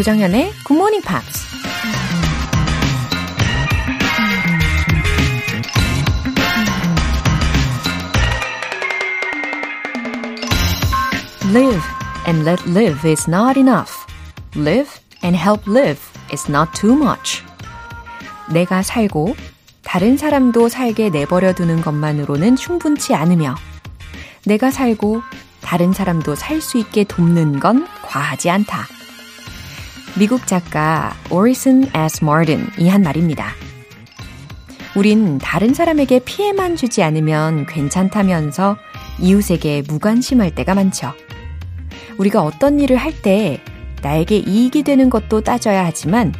조정현의 Good Morning Pops. Live and let live is not enough. Live and help live is not too much. 내가 살고 다른 사람도 살게 내버려 두는 것만으로는 충분치 않으며 내가 살고 다른 사람도 살 수 있게 돕는 건 과하지 않다. 미국 작가 오리슨 S. 마든이 한 말입니다. 우린 다른 사람에게 피해만 주지 않으면 괜찮다면서 이웃에게 무관심할 때가 많죠. 우리가 어떤 일을 할 때 나에게 이익이 되는 것도 따져야 하지만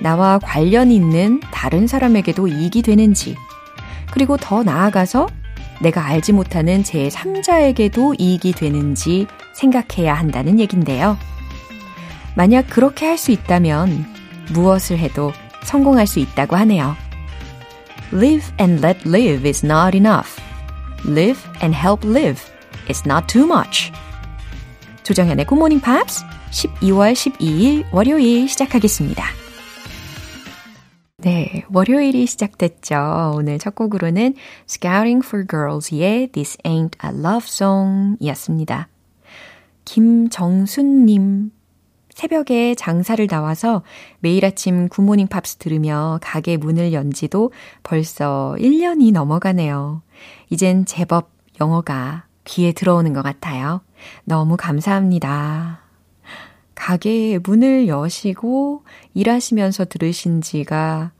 나와 관련 있는 다른 사람에게도 이익이 되는지, 그리고 더 나아가서 내가 알지 못하는 제3자에게도 이익이 되는지 생각해야 한다는 얘긴데요. 만약 그렇게 할 수 있다면 무엇을 해도 성공할 수 있다고 하네요. Live and let live is not enough. Live and help live is not too much. 조정현의 Morning Pops 12월 12일 월요일 시작하겠습니다. 네, 월요일이 시작됐죠. 오늘 첫 곡으로는 Scouting for Girls의 This Ain't a Love Song 이었습니다. 김정순님, 새벽에 장사를 나와서 매일 아침 굿모닝 팝스 들으며 가게 문을 연 지도 벌써 1년이 넘어가네요. 이젠 제법 영어가 귀에 들어오는 것 같아요. 너무 감사합니다. 가게 문을 여시고 일하시면서 들으신 지가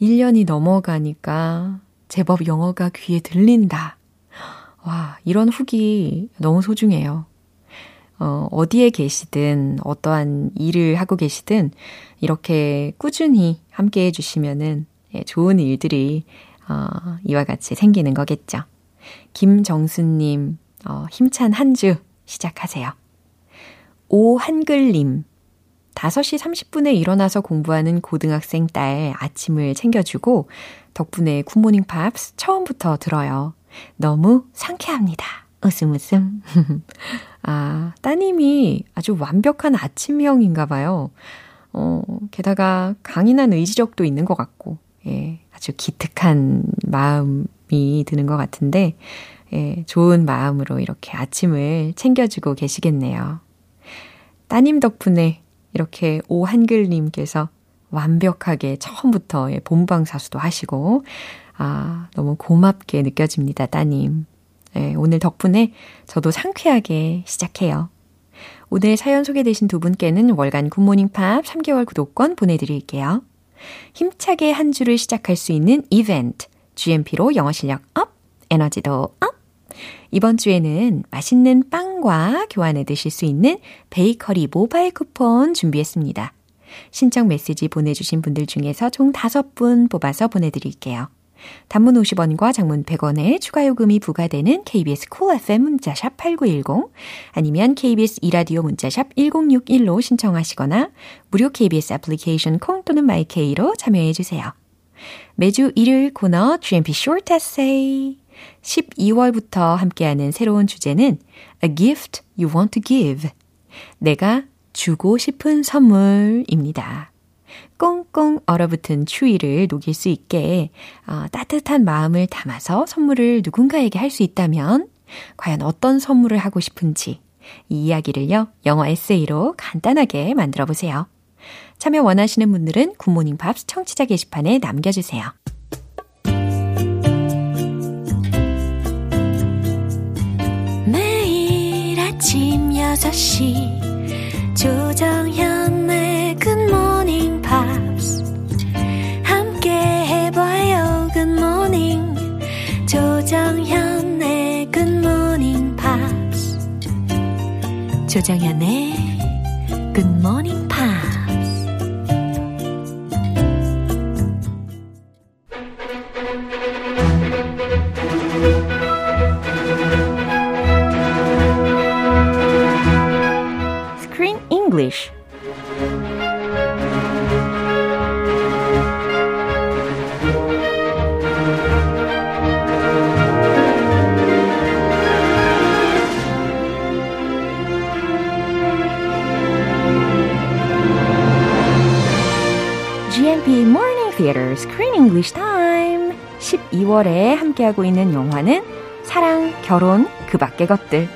1년이 넘어가니까 제법 영어가 귀에 들린다. 와, 이런 후기 너무 소중해요. 어, 어디에 계시든, 어떠한 일을 하고 계시든, 이렇게 꾸준히 함께 해주시면은, 예, 좋은 일들이, 어, 이와 같이 생기는 거겠죠. 김정수님, 어, 힘찬 한 주 시작하세요. 오한글님, 5시 30분에 일어나서 공부하는 고등학생 딸 아침을 챙겨주고 덕분에 굿모닝 팝스 처음부터 들어요. 너무 상쾌합니다. 웃음 웃음. 아, 따님이 아주 완벽한 아침형인가 봐요. 어, 게다가 강인한 의지력도 있는 것 같고, 예, 아주 기특한 마음이 드는 것 같은데, 예, 좋은 마음으로 이렇게 아침을 챙겨주고 계시겠네요. 따님 덕분에 이렇게 오한글님께서 완벽하게 처음부터 예, 본방사수도 하시고, 아, 너무 고맙게 느껴집니다, 따님. 예, 오늘 덕분에 저도 상쾌하게 시작해요. 오늘 사연 소개되신 두 분께는 월간 굿모닝 팝 3개월 구독권 보내드릴게요. 힘차게 한 주를 시작할 수 있는 이벤트, GMP로 영어 실력 up, 에너지도 up! 이번 주에는 맛있는 빵과 교환해 드실 수 있는 베이커리 모바일 쿠폰 준비했습니다. 신청 메시지 보내주신 분들 중에서 총 5분 뽑아서 보내드릴게요. 단문 50원과 장문 100원의 추가 요금이 부과되는 KBS Cool FM 문자샵 8910 아니면 KBS 이라디오 문자샵 1061로 신청하시거나 무료 KBS 애플리케이션 콩 또는 마이케이로 참여해 주세요. 매주 일요일 코너 GMP Short Essay 12월부터 함께하는 새로운 주제는 A Gift You Want to Give. 내가 주고 싶은 선물입니다. 꽁꽁 얼어붙은 추위를 녹일 수 있게 어, 따뜻한 마음을 담아서 선물을 누군가에게 할 수 있다면 과연 어떤 선물을 하고 싶은지 이 이야기를요, 영어 에세이로 간단하게 만들어 보세요. 참여 원하시는 분들은 굿모닝 팝스 청취자 게시판에 남겨주세요. 매일 아침 6시 조정현의 굿모닝 조정현의 굿모닝 팝스 조정현의 굿모닝 팝스 Screen English Screen English Time. 12월에 함께하고 있는 영화는 사랑, 결혼, 그 밖의 것들.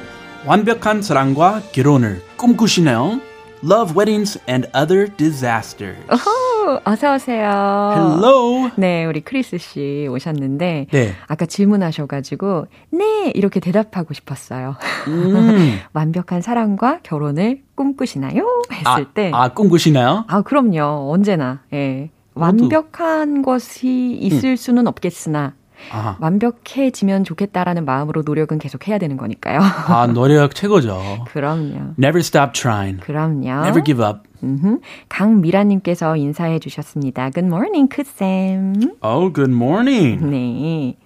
완벽한 사랑과 결혼을 꿈꾸시나요? Love weddings and other disasters. 오호, 어서 오세요. Hello. 네, 우리 크리스 씨 오셨는데 네. 아까 질문하셔가지고 네 이렇게 대답하고 싶었어요. 음. 완벽한 사랑과 결혼을 꿈꾸시나요? 했을 아, 때. 아, 꿈꾸시나요? 아, 그럼요. 언제나. 예. 완벽한 것이 있을 수는 없겠으나 아, 완벽해지면 좋겠다라는 마음으로 노력은 계속 해야 되는 거니까요. 아, 노력 최고죠. 그럼요. Never stop trying. 그럼요. Never give up. 음흠. 강미라님께서 인사해 주셨습니다. Good morning, 크쌤. Oh, good morning. 네.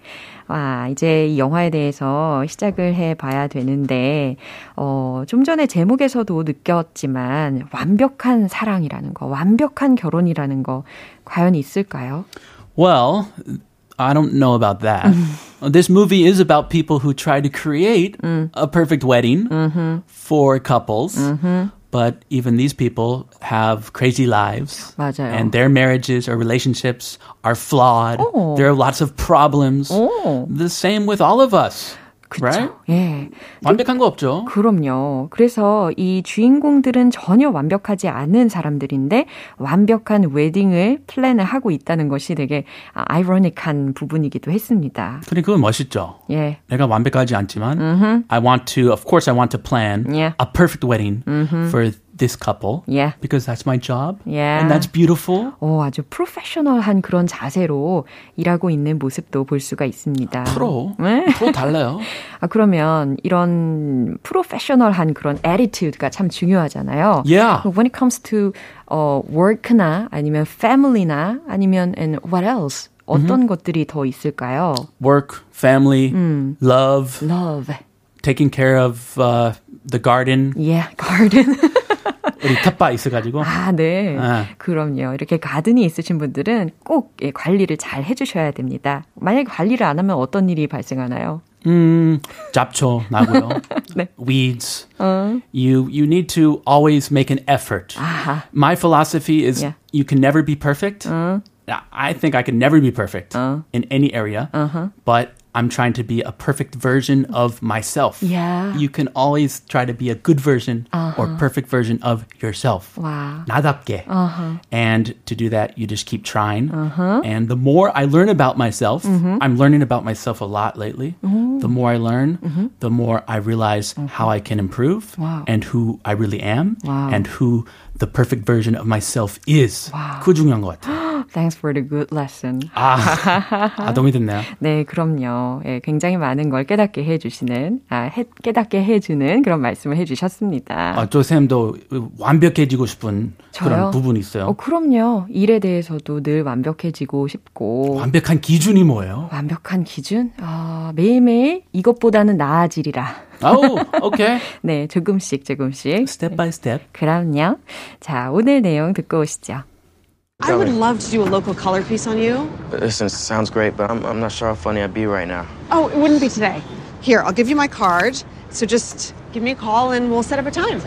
와, 이제 이 영화에 대해서 시작을 해 봐야 되는데, 어, 좀 전에 제목에서도 느꼈지만, 완벽한 사랑이라는 거, 완벽한 결혼이라는 거, 과연 있을까요? Well, I don't know about that. This movie is about people who try to create a perfect wedding for couples. But even these people have crazy lives. 맞아요. And their marriages or relationships are flawed. Oh. There are lots of problems. 오, The same with all of us. Right? 예. 완벽한 거 없죠. 그럼요. 그래서 이 주인공들은 전혀 완벽하지 않은 사람들인데 완벽한 웨딩을 플랜을 하고 있다는 것이 되게 아, 아이러닉한 부분이기도 했습니다. 근데 그건 멋있죠. 예. 내가 완벽하지 않지만 I want to of course I want to plan Yeah. a perfect wedding for this couple Yeah. because that's my job Yeah. and that's beautiful. 오, 아주 프로페셔널한 그런 자세로 일하고 있는 모습도 볼 수가 있습니다. 프로 네. 프로 달라요. 아, 그러면 이런 프로페셔널한 그런 attitude가 참 중요하잖아요. Yeah. When it comes to 어, work나 아니면 family나 아니면 and what else? 어떤 것들이 더 있을까요? Work, family, love, Love, taking care of uh, the garden. yeah, garden. 우리 텃밭 있어가지고 아, 네. 아. 그럼요. 이렇게 가든이 있으신 분들은 꼭 예, 관리를 잘 해주셔야 됩니다. 만약에 관리를 안 하면 어떤 일이 발생하나요? 음, 잡초 나고요. 네. Weeds. You you need to always make an effort. 아하. My philosophy is Yeah. you can never be perfect. I think I can never be perfect in any area, but I'm trying to be a perfect version of myself. Yeah. You can always try to be a good version or perfect version of yourself. 와. 나답게. And to do that, you just keep trying. And the more I learn about myself, I'm learning about myself a lot lately. The more I learn, the more I realize how I can improve Wow. and who I really am Wow. and who the perfect version of myself is. 그 중요한 것 같아요. Thanks for the good lesson. 아, 아 도움이 됐네요. 네, 그럼요. 예, 굉장히 많은 걸 깨닫게 해주시는, 아, 해, 깨닫게 해주는 그런 말씀을 해주셨습니다. 아, 조 쌤도 완벽해지고 싶은 저요? 그런 부분이 있어요. 어, 그럼요. 일에 대해서도 늘 완벽해지고 싶고. 완벽한 기준이 뭐예요? 완벽한 기준? 아, 매일매일 이것보다는 나아지리라. 아우, 오케이. 네, 조금씩 조금씩. Step by step. 그럼요. 자, 오늘 내용 듣고 오시죠. I would love to do a local color piece on you. Listen, sounds great, but I'm, I'm not sure how funny I'd be right now. Oh, it wouldn't be today. Here, I'll give you my card. So just give me a call and we'll set up a time.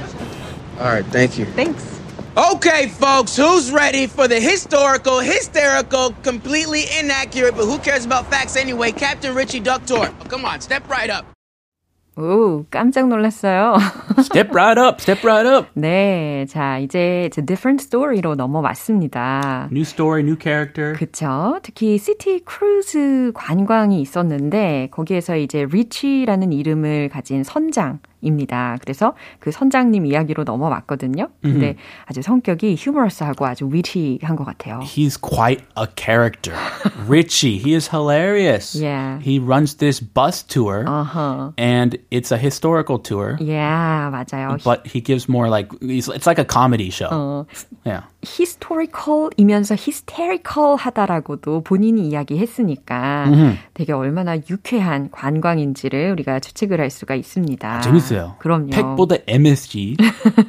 All right, thank you. Thanks. Okay, folks, who's ready for the historical, hysterical, completely inaccurate, but who cares about facts anyway? Captain Richie Duck Tour. Oh, come on, step right up. 오, 깜짝 놀랐어요. Step right up, step right up. 네, 자, 이제 The Different Story로 넘어왔습니다. New story, new character. 그쵸. 특히 city 크루즈 관광이 있었는데, 거기에서 이제 리치라는 이름을 가진 선장 입니다. 그래서 그 선장님 이야기로 넘어왔거든요. 근데 아주 성격이 humorous하고 아주 witty한 것 같아요. He's quite a character. Richie, he is hilarious. Yeah. He runs this bus tour, Uh-huh. and it's a historical tour, Yeah, 맞아요. but he gives more like it's like a comedy show. 어, Yeah. historical이면서 hysterical 하다라고도 본인이 이야기했으니까 되게 얼마나 유쾌한 관광인지를 우리가 추측을 할 수가 있습니다. 재밌 어요. 그럼요. 팩보다 MSG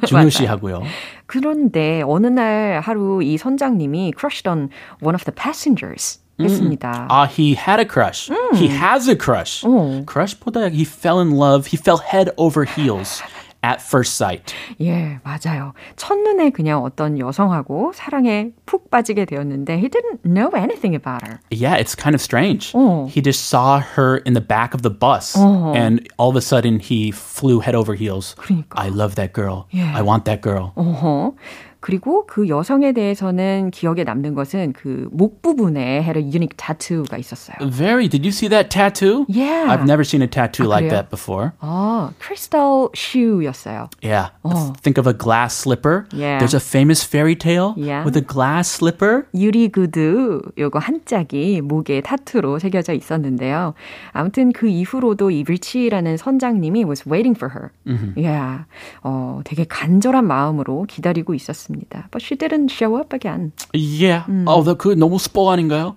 중요시하고요. 그런데 어느 날 하루 이 선장님이 crushed on one of the passengers 했습니다. Ah, he had a crush. He has a crush. 어. Crush보다 he fell in love. He fell head over heels. at first sight. 예, 맞아요. 첫눈에 그냥 어떤 여성하고 사랑에 푹 빠지게 되었는데 he didn't know anything about her. Yeah, it's kind of strange. Oh. He just saw her in the back of the bus, Oh. and all of a sudden he flew head over heels. 그러니까. I love that girl. Yeah. I want that girl. 어허. 그리고 그 여성에 대해서는 기억에 남는 것은 그 목 부분에 had a unique tattoo가 있었어요. Very. Did you see that tattoo? Yeah. I've never seen a tattoo 아, like 그래요? that before. 아, crystal shoe였어요. Yeah. Oh. Think of a glass slipper. Yeah. There's a famous fairy tale Yeah. with a glass slipper. 유리구두 요거 한 짝이 목에 타투로 새겨져 있었는데요. 아무튼 그 이후로도 이 리치라는 선장님이 was waiting for her. Yeah. 어, 되게 간절한 마음으로 기다리고 있었습니다. But she didn't show up again. Yeah. Hmm. Oh, the 그 너무 스포 아닌가요?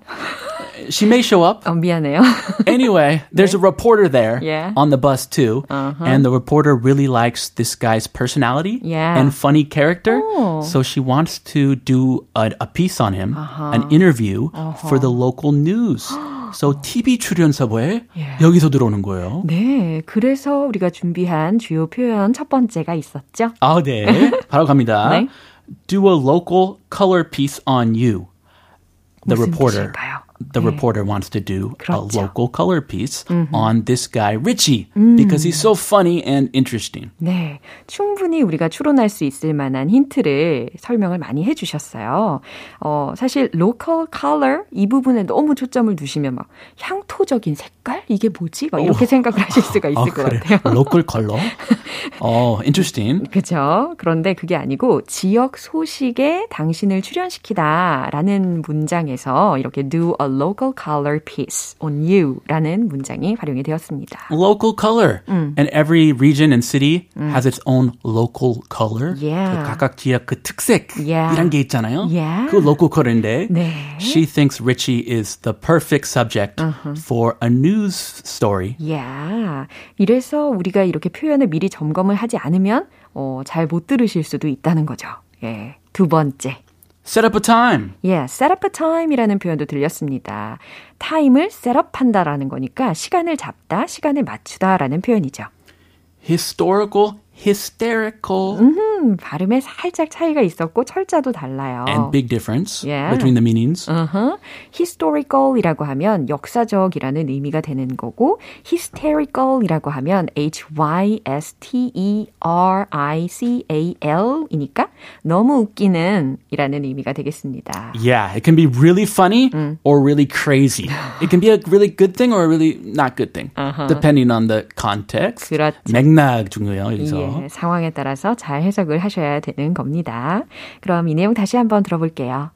she may show up. 어, 미안해요. Anyway, there's a reporter there Yeah. on the bus too. And the reporter really likes this guy's personality Yeah. and funny character. Oh. So she wants to do a, a piece on him, an interview for the local news. So TV 출연사부에 여기서 들어오는 거예요. 네, 그래서 우리가 준비한 주요 표현 첫 번째가 있었죠. 아, 네. 바로 갑니다. 네. Do a local color piece on you. The reporter. 뜻일까요? The reporter wants to do 그렇죠. a local color piece on this guy Richie because he's so funny and interesting. 네, 충분히 우리가 추론할 수 있을 만한 힌트를 설명을 많이 해주셨어요. 어, 사실 local color 이 부분에 너무 초점을 두시면 막 향토적인 색깔 이게 뭐지? 막 이렇게 생각을 하실 수가 있을 아, 것 그래. 같아요. local color. 어, interesting. 그죠? 그런데 그게 아니고 지역 소식에 당신을 출연시키다라는 문장에서 이렇게 do a local color piece on you라는 문장이 활용이 되었습니다. Local color. And every region and city has its own local color. Yeah. 그 각각 지역 그 특색 Yeah. 이란 게 있잖아요. Yeah. 그 local color인데 네. she thinks Richie is the perfect subject for a news story. 야, 이래서 우리가 이렇게 표현을 미리 점검을 하지 않으면 어, 잘 못 들으실 수도 있다는 거죠. 예. 두 번째. Set up a time. 예, set up a time이라는 표현도 들렸습니다. 타임을 셋업한다라는 거니까 시간을 잡다, 시간을 맞추다라는 표현이죠. Historical, hysterical, 음, 발음에 살짝 차이가 있었고 철자도 달라요. and big difference Yeah. between the meanings. Uh-huh. historical이라고 하면 역사적이라는 의미가 되는 거고 hysterical이라고 하면 h y s t e r i c a l이니까 너무 웃기는이라는 의미가 되겠습니다. Yeah, it can be really funny or really crazy. It can be a really good thing or a really not good thing, depending on the context. 그렇죠. 맥락 중요해요, 여기서. 예, 상황에 따라서 잘 해석을 하셔야 되는 겁니다. 그럼 이 내용 다시 한번 들어볼게요.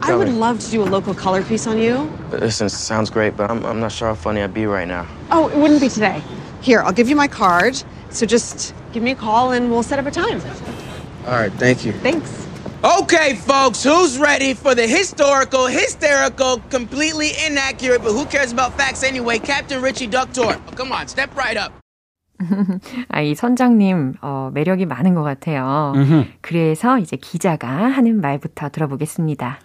I would love to do a local color piece on you. Listen, sounds great, but I'm, I'm not sure how funny I'd be right now. Oh, it wouldn't be today. Here, I'll give you my card. So just give me a call and we'll set up a time. All right, thank you. Thanks. Okay, folks, who's ready for the historical, hysterical, completely inaccurate, but who cares about facts anyway? Captain Richie Duck Tour. Oh, come on, step right up. 아, 이 선장님, 어, 매력이 많은 것 같아요. 그래서 이제 기자가 하는 말부터 들어보겠습니다.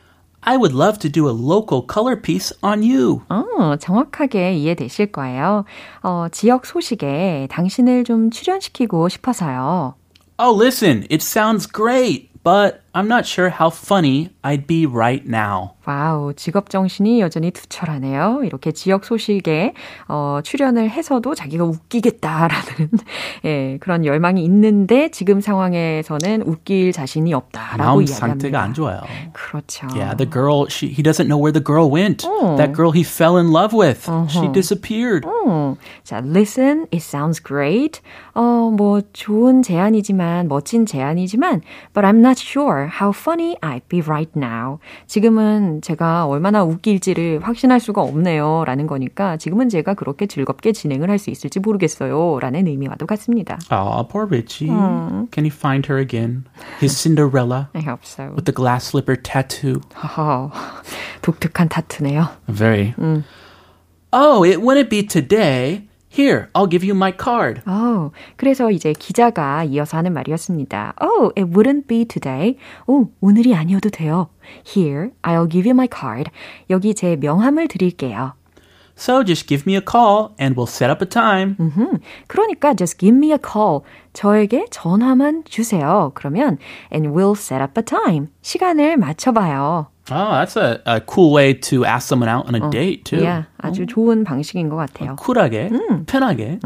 I would love to do a local color piece on you. 어, 정확하게 이해되실 거예요. 어, 지역 소식에 당신을 좀 출연시키고 싶어서요. Oh, listen, it sounds great, but I'm not sure how funny I'd be right now. 와우, 직업 정신이 여전히 투철하네요. 이렇게 지역 소식에 어, 출연을 해서도 자기가 웃기겠다라는 예, 그런 열망이 있는데 지금 상황에서는 웃길 자신이 없다라고 이야기합니다. 상태가 안 좋아요. 그렇죠. Yeah, the girl, she, he doesn't know where the girl went. Oh. That girl he fell in love with. She disappeared. 어, 자, listen, it sounds great. 어, 뭐 좋은 제안이지만 멋진 제안이지만 but I'm not sure how funny I'd be right now. 지금은 제가 얼마나 웃길지를 확신할 수가 없네요. 라는 거니까 지금은 제가 그렇게 즐겁게 진행을 할 수 있을지 모르겠어요. 라는 의미와도 같습니다. Oh, poor Richie. Can he find her again? His Cinderella I hope so. with the glass slipper tattoo. 허허, 독특한 타투네요. Very. Oh, it wouldn't be today. Here, I'll give you my card. 어, 그래서 이제 기자가 이어서 하는 말이었습니다. Oh, it wouldn't be today. 오, 오늘이 아니어도 돼요. Here, I'll give you my card. 여기 제 명함을 드릴게요. So just give me a call and we'll set up a time. 그러니까 just give me a call. 저에게 전화만 주세요. 그러면 and we'll set up a time. 시간을 맞춰봐요. Oh, that's a, a cool way to ask someone out on a date too. Yeah, 아주 좋은 방식인 것 같아요. 쿨하게, 편하게.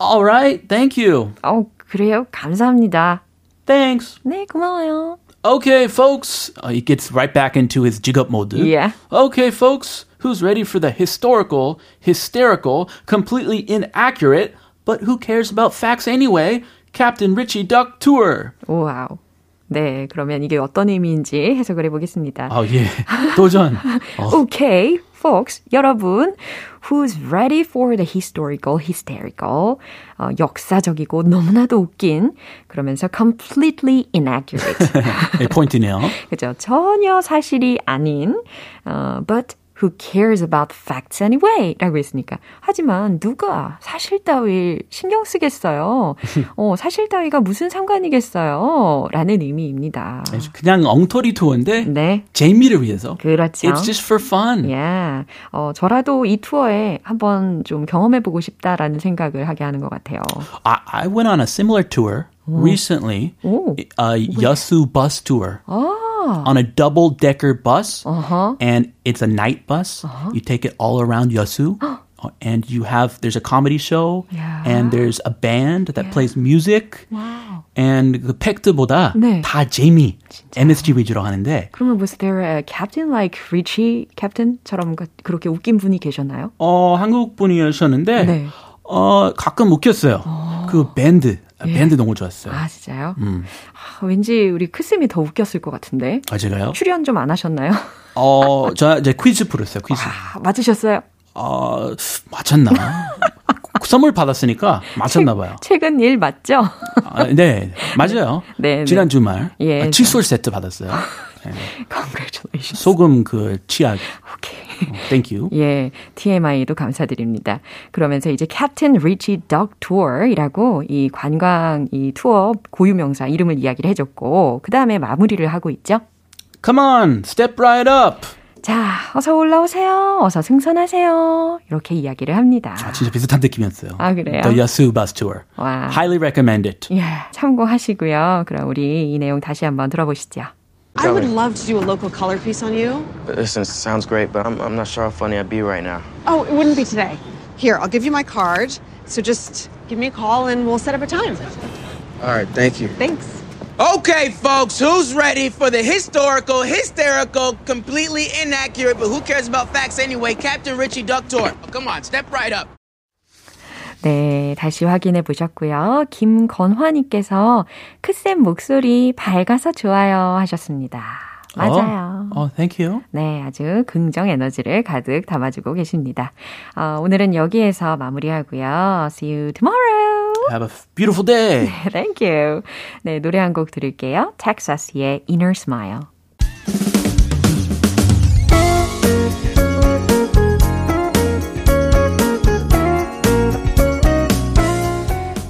All right, thank you. 어, 그래요? 감사합니다. Thanks. 네, 고마워요. Okay, folks. Uh, he gets right back into his jig up mode. Yeah. Okay, folks. Who's ready for the historical, hysterical, completely inaccurate, but who cares about facts anyway? Captain Richie Duck Tour. 와우. 네, 그러면 이게 어떤 의미인지 해석을 해보겠습니다. 어, 예. 도전. Okay, folks, 여러분, who's ready for the historical, hysterical, 어, 역사적이고 너무나도 웃긴, 그러면서 completely inaccurate. 네, 포인트네요. 그죠? 전혀 사실이 아닌, 어, but who cares about facts anyway? 라고 했으니까. 하지만 누가 사실 따위 신경 쓰겠어요? 어, 사실 따위가 무슨 상관이겠어요? 라는 의미입니다. 그냥 엉터리 투어인데 네. 재미를 위해서. 그렇죠. It's just for fun. 예. 어, 저라도 이 투어에 한번 좀 경험해보고 싶다라는 생각을 하게 하는 것 같아요. I, I went on a similar tour recently, 오. a Yasu bus tour. On a double decker bus, Uh-huh. and it's a night bus. You take it all around Yasu. uh, And you have there's a comedy show Yeah. and there's a band that plays music 와우. and 그 팩트보다 네. 다 재미 MSG 위주로 하는데 그러면 was there a captain like Richie captain처럼 그- 그렇게 웃긴 분이 계셨나요? 어 한국 분이셨는데 네. 어 가끔 웃겼어요. 그 밴드 밴드 너무 좋았어요. 아 진짜요? 아, 왠지 우리 크쌤이 더 웃겼을 것 같은데 아 제가요? 출연 좀 안 하셨나요? 어, 저 이제 퀴즈 풀었어요. 퀴즈. 아, 맞으셨어요? 어, 맞췄나? 선물 받았으니까 맞췄나 봐요. 최근 일 맞죠? 아, 네, 맞아요. 네, 지난 네. 주말 예, 아, 칫솔 세트 받았어요. Congratulations. 소금 그 치약. 오케이. Thank you. 예, TMI도 감사드립니다. 그러면서 이제 Captain Richie Dog Tour이라고 이 관광 이 투어 고유 명사 이름을 이야기를 해줬고 그 다음에 마무리를 하고 있죠. Come on, step right up. 자, 어서 올라오세요. 어서 승선하세요. 이렇게 이야기를 합니다. 아, 진짜 비슷한 느낌이었어요. 아, 그래요? The Yasu Bus Tour. 와. Highly recommend it. 예, 참고하시고요. 그럼 우리 이 내용 다시 한번 들어보시죠. I would love to do a local color piece on you. Listen, it sounds great, but I'm, I'm not sure how funny I'd be right now. Oh, it wouldn't be today. Here, I'll give you my card. So just give me a call and we'll set up a time. All right, thank you. Thanks. Okay, folks, who's ready for the historical, hysterical, completely inaccurate, but who cares about facts anyway? Captain Richie Duck Tour. Oh, come on, step right up. 네, 다시 확인해 보셨고요. 김건화님께서 크쌤 목소리 밝아서 좋아요 하셨습니다. 맞아요. 어, thank you. 네, 아주 긍정 에너지를 가득 담아주고 계십니다. 어, 오늘은 여기에서 마무리하고요. See you tomorrow. Have a beautiful day. Thank you. 네, 노래 한 곡 들을게요. 텍사스의 Inner Smile.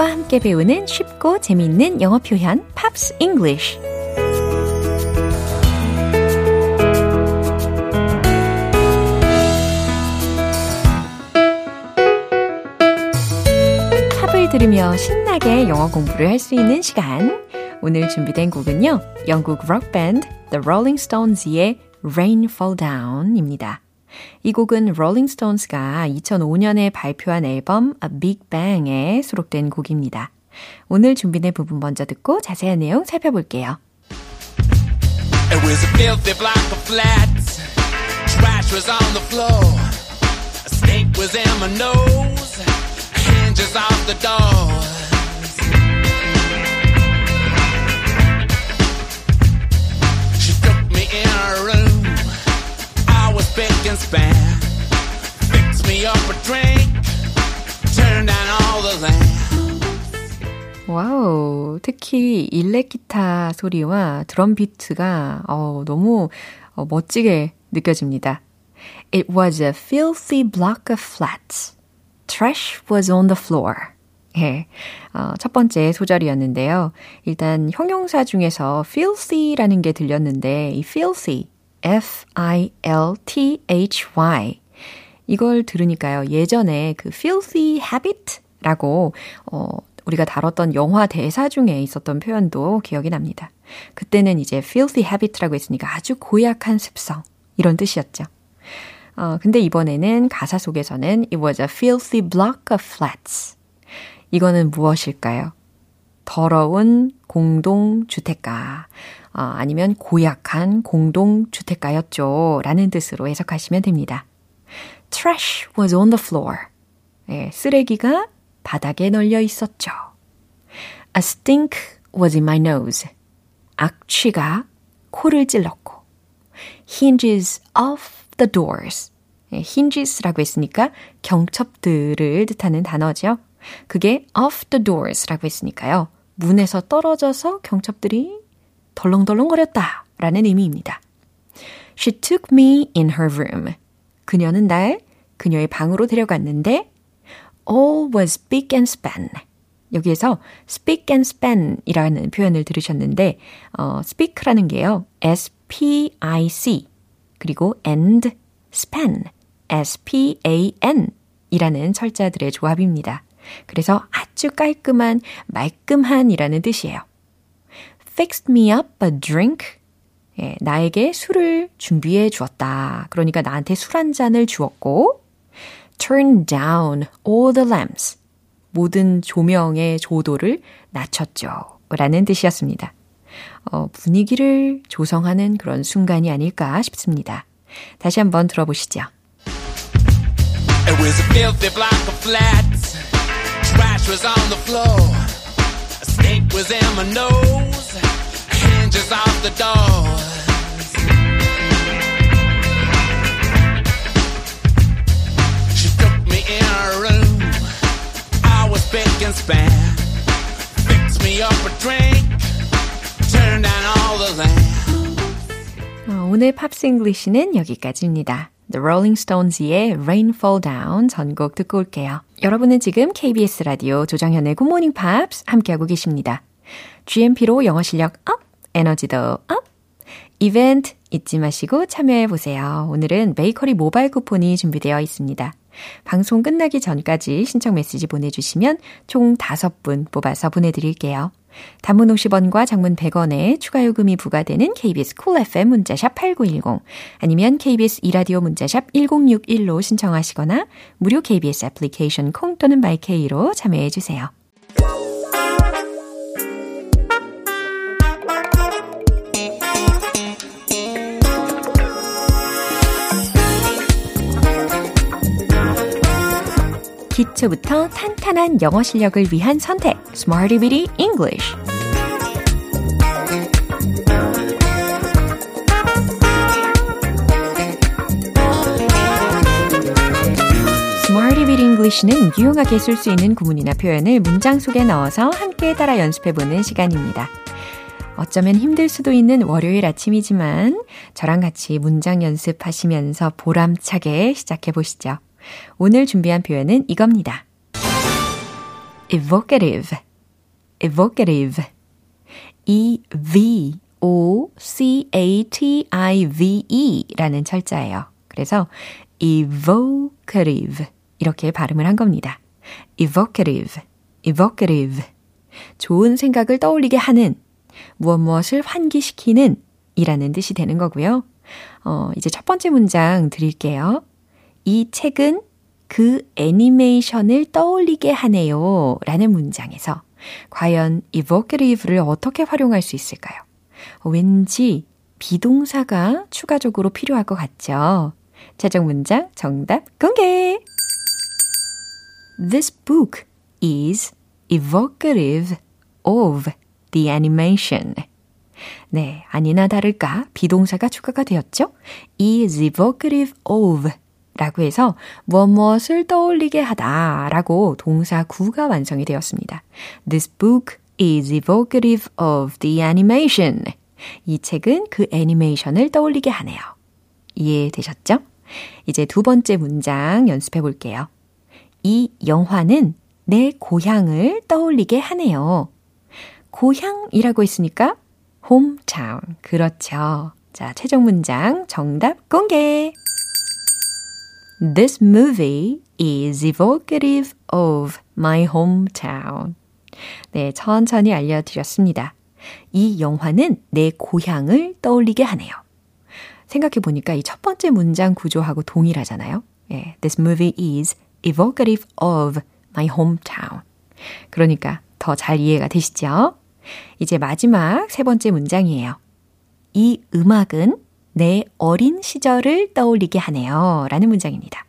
팝과 함께 배우는 쉽고 재미있는 영어 표현 Pops English. 팝을 들으며 신나게 영어 공부를 할 수 있는 시간. 오늘 준비된 곡은요. 영국 록 밴드 The Rolling Stones의 Rain Fall Down입니다. 이 곡은 Stones가 2005년에 발표한 앨범 A Big Bang에 수록된 곡입니다. 오늘 준비된 부분 먼저 듣고 자세한 내용 살펴볼게요. It was a filthy block of flats. Trash was on the floor. A stink was in my nose. Hinges off the me in her room. Big and span. Fixed me up a drink. Turned down the lambs. 와우, 특히 일렉 기타 소리와 드럼 비트가 어, 너무 어, 멋지게 느껴집니다. It was a filthy block of flats. Trash was on the floor. 예, 어, 첫 번째 소절이었는데요. 일단 형용사 중에서 filthy라는 게 들렸는데 이 filthy, F-I-L-T-H-Y 이걸 들으니까요. 예전에 그 filthy habit라고 어, 우리가 다뤘던 영화 대사 중에 있었던 표현도 기억이 납니다. 그때는 이제 filthy habit라고 했으니까 아주 고약한 습성 이런 뜻이었죠. 어, 근데 이번에는 가사 속에서는 it was a filthy block of flats. 이거는 무엇일까요? 더러운 공동주택가, 어, 아니면 고약한 공동주택가였죠. 라는 뜻으로 해석하시면 됩니다. Trash was on the floor. 예, 쓰레기가 바닥에 널려 있었죠. A stink was in my nose. 악취가 코를 찔렀고. Hinges off the doors. 예, hinges라고 했으니까 경첩들을 뜻하는 단어죠. 그게 off the doors라고 했으니까요. 문에서 떨어져서 경첩들이 덜렁덜렁거렸다 라는 의미입니다. She took me in her room. 그녀는 날 그녀의 방으로 데려갔는데 all was big and span. 여기에서 speak and span 이라는 표현을 들으셨는데, 어, speak라는 게요, S-P-I-C, 그리고 and span, S-P-A-N 이라는 철자들의 조합입니다. 그래서 아주 깔끔한, 말끔한 이라는 뜻이에요. Fixed me up a drink. 예, 나에게 술을 준비해 주었다. 그러니까 나한테 술 한 잔을 주었고, turn down all the lamps. 모든 조명의 조도를 낮췄죠. 라는 뜻이었습니다. 어, 분위기를 조성하는 그런 순간이 아닐까 싶습니다. 다시 한번 들어보시죠. It was a filthy block of flats. Trash was on the floor. A stink was in my nose. Hinges off the was big and span. Fixed me up a drink. Turned down all the lamps. 어, 오늘 Pops English는 여기까지입니다. The Rolling Stones의 Rain Fall Down 전곡 듣고 올게요. 여러분은 지금 KBS 라디오 조정현의 Good Morning Pops 함께하고 계십니다. GMP로 영어 실력 up, 에너지도 up. 이벤트 잊지 마시고 참여해 보세요. 오늘은 베이커리 모바일 쿠폰이 준비되어 있습니다. 방송 끝나기 전까지 신청 메시지 보내주시면 총 5분 뽑아서 보내드릴게요. 단문 50원과 장문 100원에 추가 요금이 부과되는 KBS Cool FM 문자샵 8910 아니면 KBS 이라디오 문자샵 1061로 신청하시거나 무료 KBS 애플리케이션 콩 또는 마이케이로 참여해 주세요. 기초부터 탄탄한 영어 실력을 위한 선택 Smarty Bitty English English는 유용하게 쓸 수 있는 구문이나 표현을 문장 속에 넣어서 함께 따라 연습해보는 시간입니다. 어쩌면 힘들 수도 있는 월요일 아침이지만 저랑 같이 문장 연습하시면서 보람차게 시작해 보시죠. 오늘 준비한 표현은 이겁니다. evocative, evocative, E-V-O-C-A-T-I-V-E 라는 철자예요. 그래서 evocative 이렇게 발음을 한 겁니다. evocative, evocative. 좋은 생각을 떠올리게 하는, 무엇 무엇을 환기시키는 이라는 뜻이 되는 거고요. 어, 이제 첫 번째 문장 드릴게요. 이 책은 그 애니메이션을 떠올리게 하네요. 라는 문장에서 과연 evocative를 어떻게 활용할 수 있을까요? 왠지 비동사가 추가적으로 필요할 것 같죠? 최종 문장 정답 공개! This book is evocative of the animation. 네, 아니나 다를까 비동사가 추가가 되었죠? is evocative of 라고 해서 무엇 무엇을 떠올리게 하다 라고 동사 구가 완성이 되었습니다. This book is evocative of the animation. 이 책은 그 애니메이션을 떠올리게 하네요. 이해되셨죠? 이제 두 번째 문장 연습해 볼게요. 이 영화는 내 고향을 떠올리게 하네요. 고향이라고 했으니까 hometown. 그렇죠. 자, 최종 문장 정답 공개. This movie is evocative of my hometown. 네, 천천히 알려드렸습니다. 이 영화는 내 고향을 떠올리게 하네요. 생각해 보니까 이 첫 번째 문장 구조하고 동일하잖아요. 예, This movie is evocative of my hometown. 그러니까 더 잘 이해가 되시죠? 이제 마지막 세 번째 문장이에요. 이 음악은 내 어린 시절을 떠올리게 하네요. 라는 문장입니다.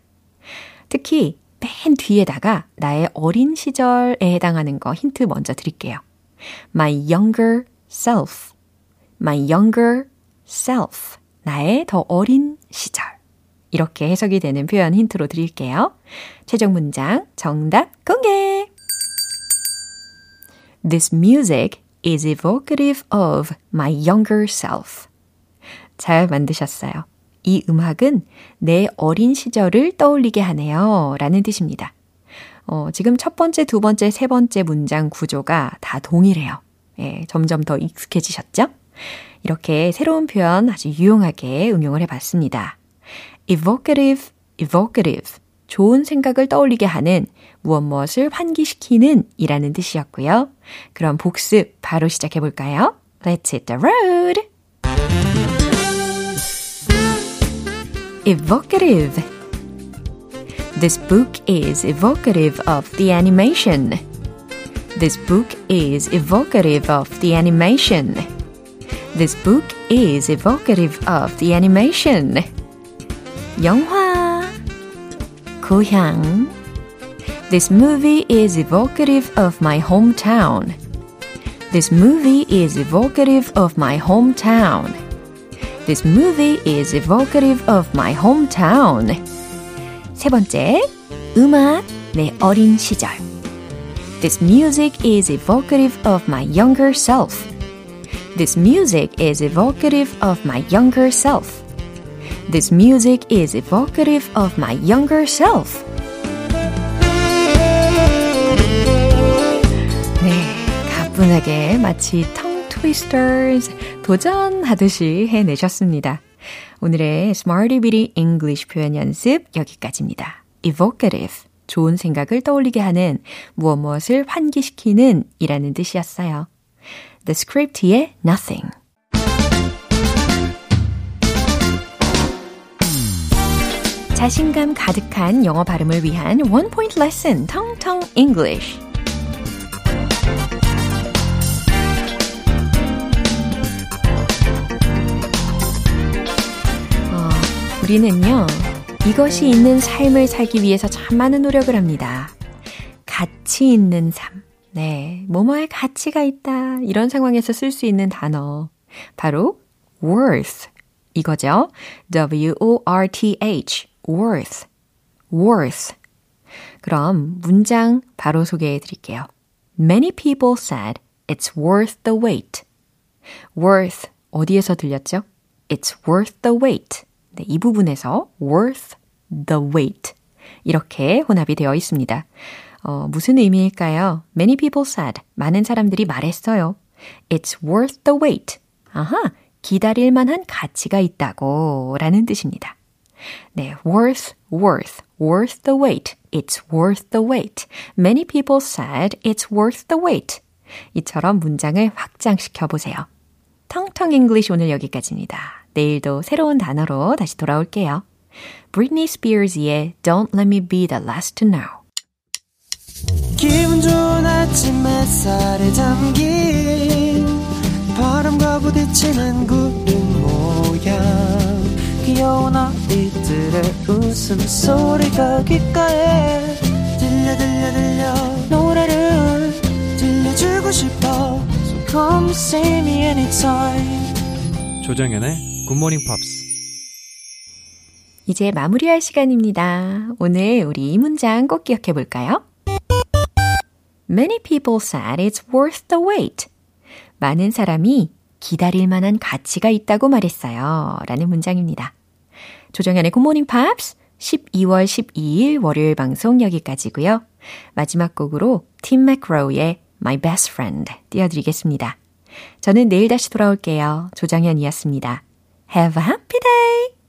특히 맨 뒤에다가 나의 어린 시절에 해당하는 거 힌트 먼저 드릴게요. My younger self. My younger self. 나의 더 어린 시절. 이렇게 해석이 되는 표현 힌트로 드릴게요. 최종 문장 정답 공개! This music is evocative of my younger self. 잘 만드셨어요. 이 음악은 내 어린 시절을 떠올리게 하네요. 라는 뜻입니다. 어, 지금 첫 번째, 두 번째, 세 번째 문장 구조가 다 동일해요. 예, 점점 더 익숙해지셨죠? 이렇게 새로운 표현 아주 유용하게 응용을 해봤습니다. evocative, evocative. 좋은 생각을 떠올리게 하는 무엇 무엇을 환기시키는 이라는 뜻이었고요. 그럼 복습 바로 시작해 볼까요? Let's hit the road! evocative. This book is evocative of the animation. This book is evocative of the animation. This book is evocative of the animation. 영화 고향 This movie is evocative of my hometown. This movie is evocative of my hometown. This movie is evocative of my hometown. 세 번째, 음악, 내 어린 시절. This music is evocative of my younger self. This music is evocative of my younger self. This music is evocative of my younger self. 네, 가뿐하게 마치 텅 트위스터즈 도전하듯이 해내셨습니다. 오늘의 Smarty Bitty English 표현 연습 여기까지입니다. evocative, 좋은 생각을 떠올리게 하는 무엇 무엇을 환기시키는 이라는 뜻이었어요. The Script의 Nothing. 자신감 가득한 영어 발음을 위한 원 포인트 레슨 텅텅 English. 우리는요, 이것이 있는 삶을 살기 위해서 참 많은 노력을 합니다. 가치 있는 삶. 네, 뭐뭐에 가치가 있다. 이런 상황에서 쓸 수 있는 단어. 바로 worth. 이거죠. W-O-R-T-H. worth. worth. 그럼 문장 바로 소개해 드릴게요. Many people said it's worth the wait. worth 어디에서 들렸죠? It's worth the wait. 네, 이 부분에서 worth the wait. 이렇게 혼합이 되어 있습니다. 어, 무슨 의미일까요? Many people said. 많은 사람들이 말했어요. It's worth the wait. 아하, 기다릴 만한 가치가 있다고 라는 뜻입니다. 네, worth, worth, worth the wait. It's worth the wait. Many people said it's worth the wait. 이처럼 문장을 확장시켜 보세요. 텅텅 English 오늘 여기까지입니다. 내일도 새로운 단어로 다시 돌아올게요. Britney Spears의 Don't Let Me Be the Last to Know. 기분 좋은 아침 햇살에 담긴 바람과 부딪히는 구름 모양 귀여운 아이들의 웃음소리가 귓가에 들려 들려 들려 노래를 들려주고 싶어 So come see me anytime 조정연의 굿모닝 팝스 이제 마무리할 시간입니다. 오늘 우리 이 문장 꼭 기억해 볼까요? Many people said it's worth the wait. 많은 사람이 기다릴 만한 가치가 있다고 말했어요. 라는 문장입니다. 조정현의 굿모닝 팝스 12월 12일 월요일 방송 여기까지고요. 마지막 곡으로 팀 맥로우의 My Best Friend 띄워드리겠습니다. 저는 내일 다시 돌아올게요. 조정현이었습니다. Have a happy day!